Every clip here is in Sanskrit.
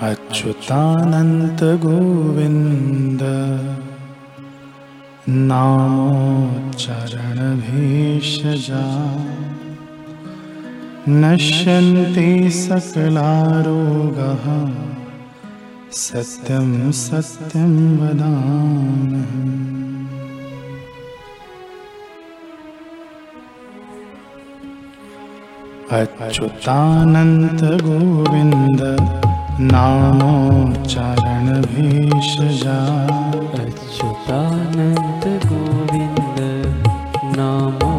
अच्युतानन्तगोविन्द नामोच्चरणभेषजा नश्यन्ति सकलारोगः सत्यं सत्यं वदामि अच्युतानन्तगोविन्द नामोच्चारणभेषजा अच्युतानन्दगोविन्द नामोच्चारणभेषजा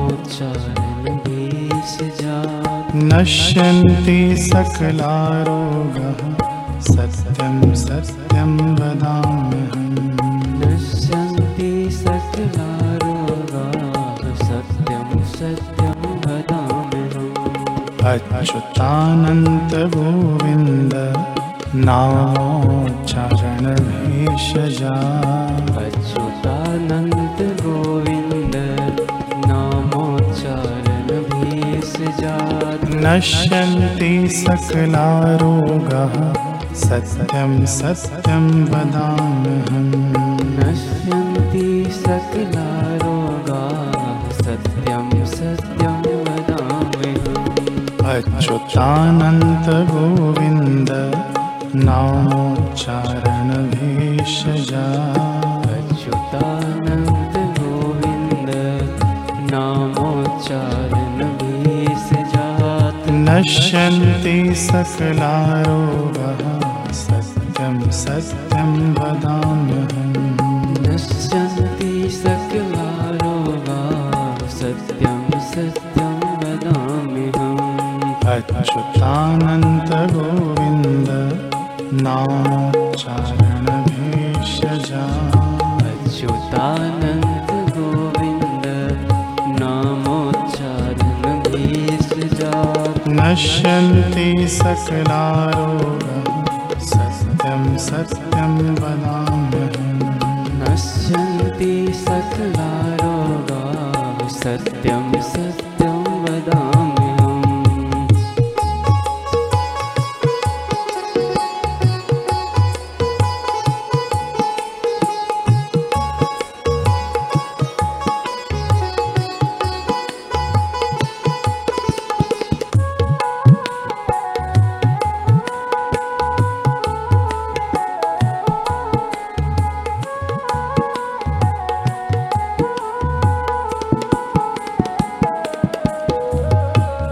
नश्यन्ति सकलारोगः सत्यं सत्यं वदाम्यहम् नश्यन्ति सकलारोगाः सत्यं सत्यं वदाम्यहम् अच्युतानन्तगोविन्द नामोच्चारणभेषजा अच्युतानन्दगोविन्द नामोच्चारणभेषजा नश्यन्ति सकलारोगः सत्यं सत्यं वदाम्यहम्। नश्यन्ति सकलारोगाः सत्यं सत्यं वदाम्यहम्। अच्युतानन्तगोविन्द नामोच्चारणभेषजा अच्युतानन्दगोविन्द नामोच्चारणभेषजात् नश्यन्ति सकलारोगः सत्यं सत्यं वदाम्यहम् अच्युतानन्दगोविन्द नामोच्चारणभेषजात् नश्यन्ति सकलारोगः सत्यं सत्यं वदाम्यहम् नश्यन्ति सकलारोगाः सत्यं सत्यं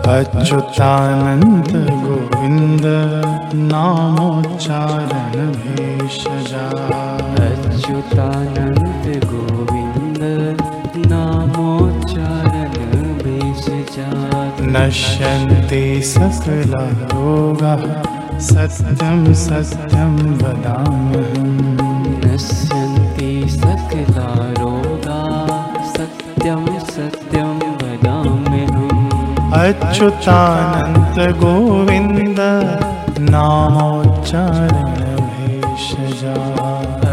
अच्युतानन्दगोविन्द नामोच्चारणभेषजा अच्युतानन्दगोविन्द नामोच्चारणभेषजात् नश्यन्ति सकलारोगाः सत्यं सत्यं वदाम्यहम्। नश्यन्ति सकलारोगाः अच्युतानन्दगोविन्द नामोच्चारणभेषजा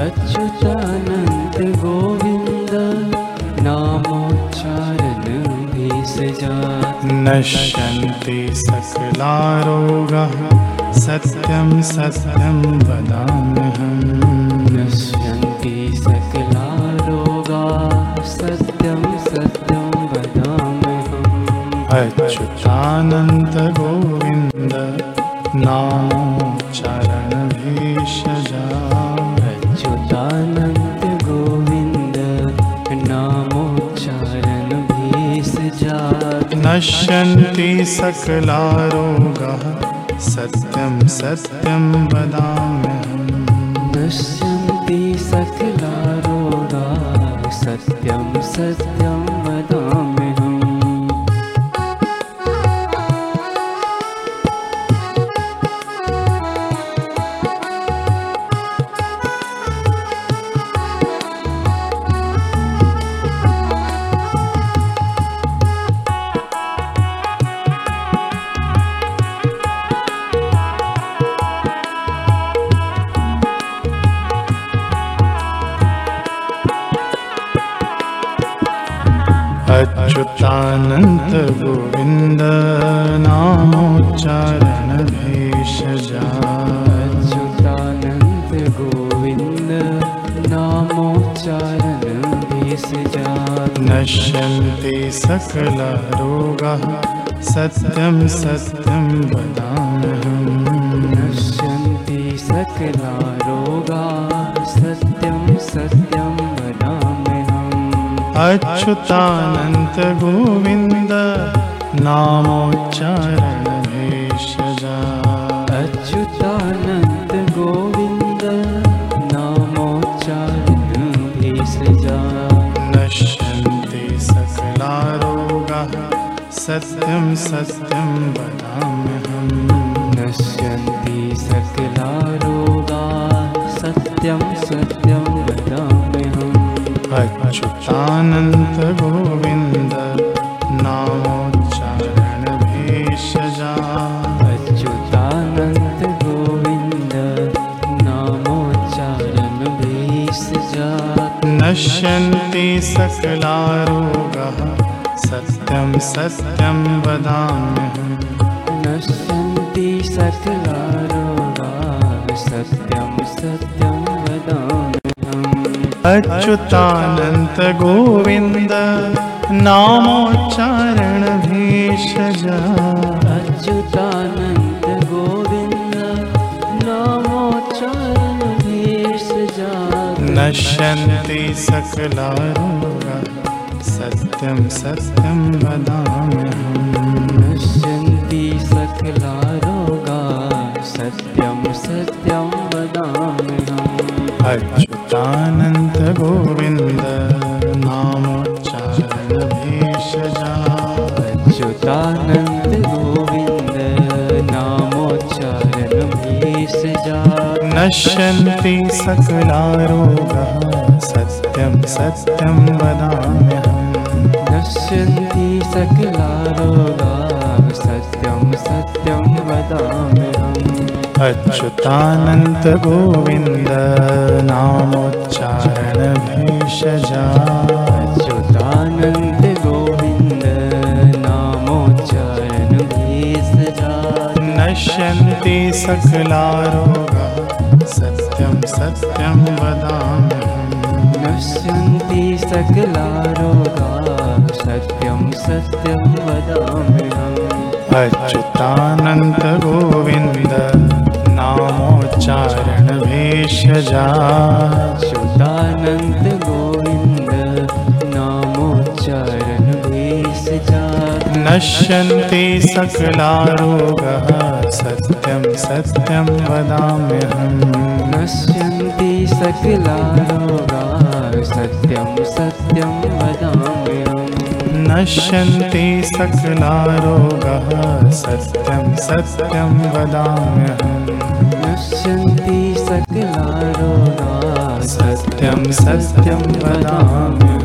अच्युतानन्दगोविन्द नामोच्चारणभेषजात् नश्यन्ति सकलारोगः सत्यं सत्यं वदाम्यहम् अच्युतानन्दगोविन्द नामोच्चारणभेषजा अच्युतानन्दगोविन्द नामोच्चारणभेषजात् नश्यन्ति सकलारोगः सत्यं सत्यं वदाम्यहम्। नश्यन्ति सकलारोगाः सत्यं सत्यं अच्युतानन्दगोविन्द नामोच्चारणभेषजा अच्युतानन्दगोविन्द गोविन्द नामोच्चारण भेषजात् नश्यन्ति सकलरोगाः सत्यं सत्यं वदाम्यहम् नश्यन्ति सकला रोगा सत्यं सत्यं वदाम्यहम् अच्युतानन्त गोविन्द नामोच्चारणभेषजा अच्युतानन्द गोविन्द नामोच्चारण भेषजात् नश्यन्ति सकलारोगाः सत्यं सत्यं वदाम्यहम्। नश्यन्ति सकला रोगा सत्यं सत्यं वदाम्यहम् अच्युतानन्त गोविन्द नामोच्चारणभेषजा अच्युतानन्द गोविन्द नामोच्चारण भेषजात् नश्यन्ति सकलारोगाः सत्यं सत्यं वदाम्यहम्। नश्यन्ति सकला रोगा सत्यं सत्यं वदाम्यहम् अच्युतानन्त गोविन्द नामोच्चारणभेषजा अच्युतानन्द गोविन्द नामोच्चारण भेषजात् नश्यन्ति सकलारोगाः सत्यं सत्यं वदाम्यहम्। नश्यन्ति सकला रोगा सत्यं सत्यं वदाम्यहम्। अच्युतानन्त गोविन्द नामोच्चारणभेषजा अच्युतानन्द गोविन्द नामोच्चारण भेषजात् नश्यन्ति सकलारोगाः सत्यं सत्यं वदाम्यहम्। नश्यन्ति सकला अच्युतानन्त गोविन्द नामोच्चारणभेषजा। अच्युतानन्द गोविन्द नामोच्चारण भेषजात् नश्यन्ति सकलारोगाः सत्यं सत्यं वदाम्यहम् नश्यन्ति सकला रोगा सत्यं सत्यं वदाम्यहम् अच्युतानन्त गोविन्द गोविन्द नामोच्चारण भेषजात् नश्यन्ति सकलारोगाः सत्यं सत्यं वदाम्यहम्। नश्यन्ति सकला रोगा सत्यं सत्यं वदाम्यहम्। नश्यन्ति सकलारोगाः सत्यं सत्यं वदाम्यहम् नश्यन्ति सकला रोगा सत्यं सत्यं वदाम्यहम्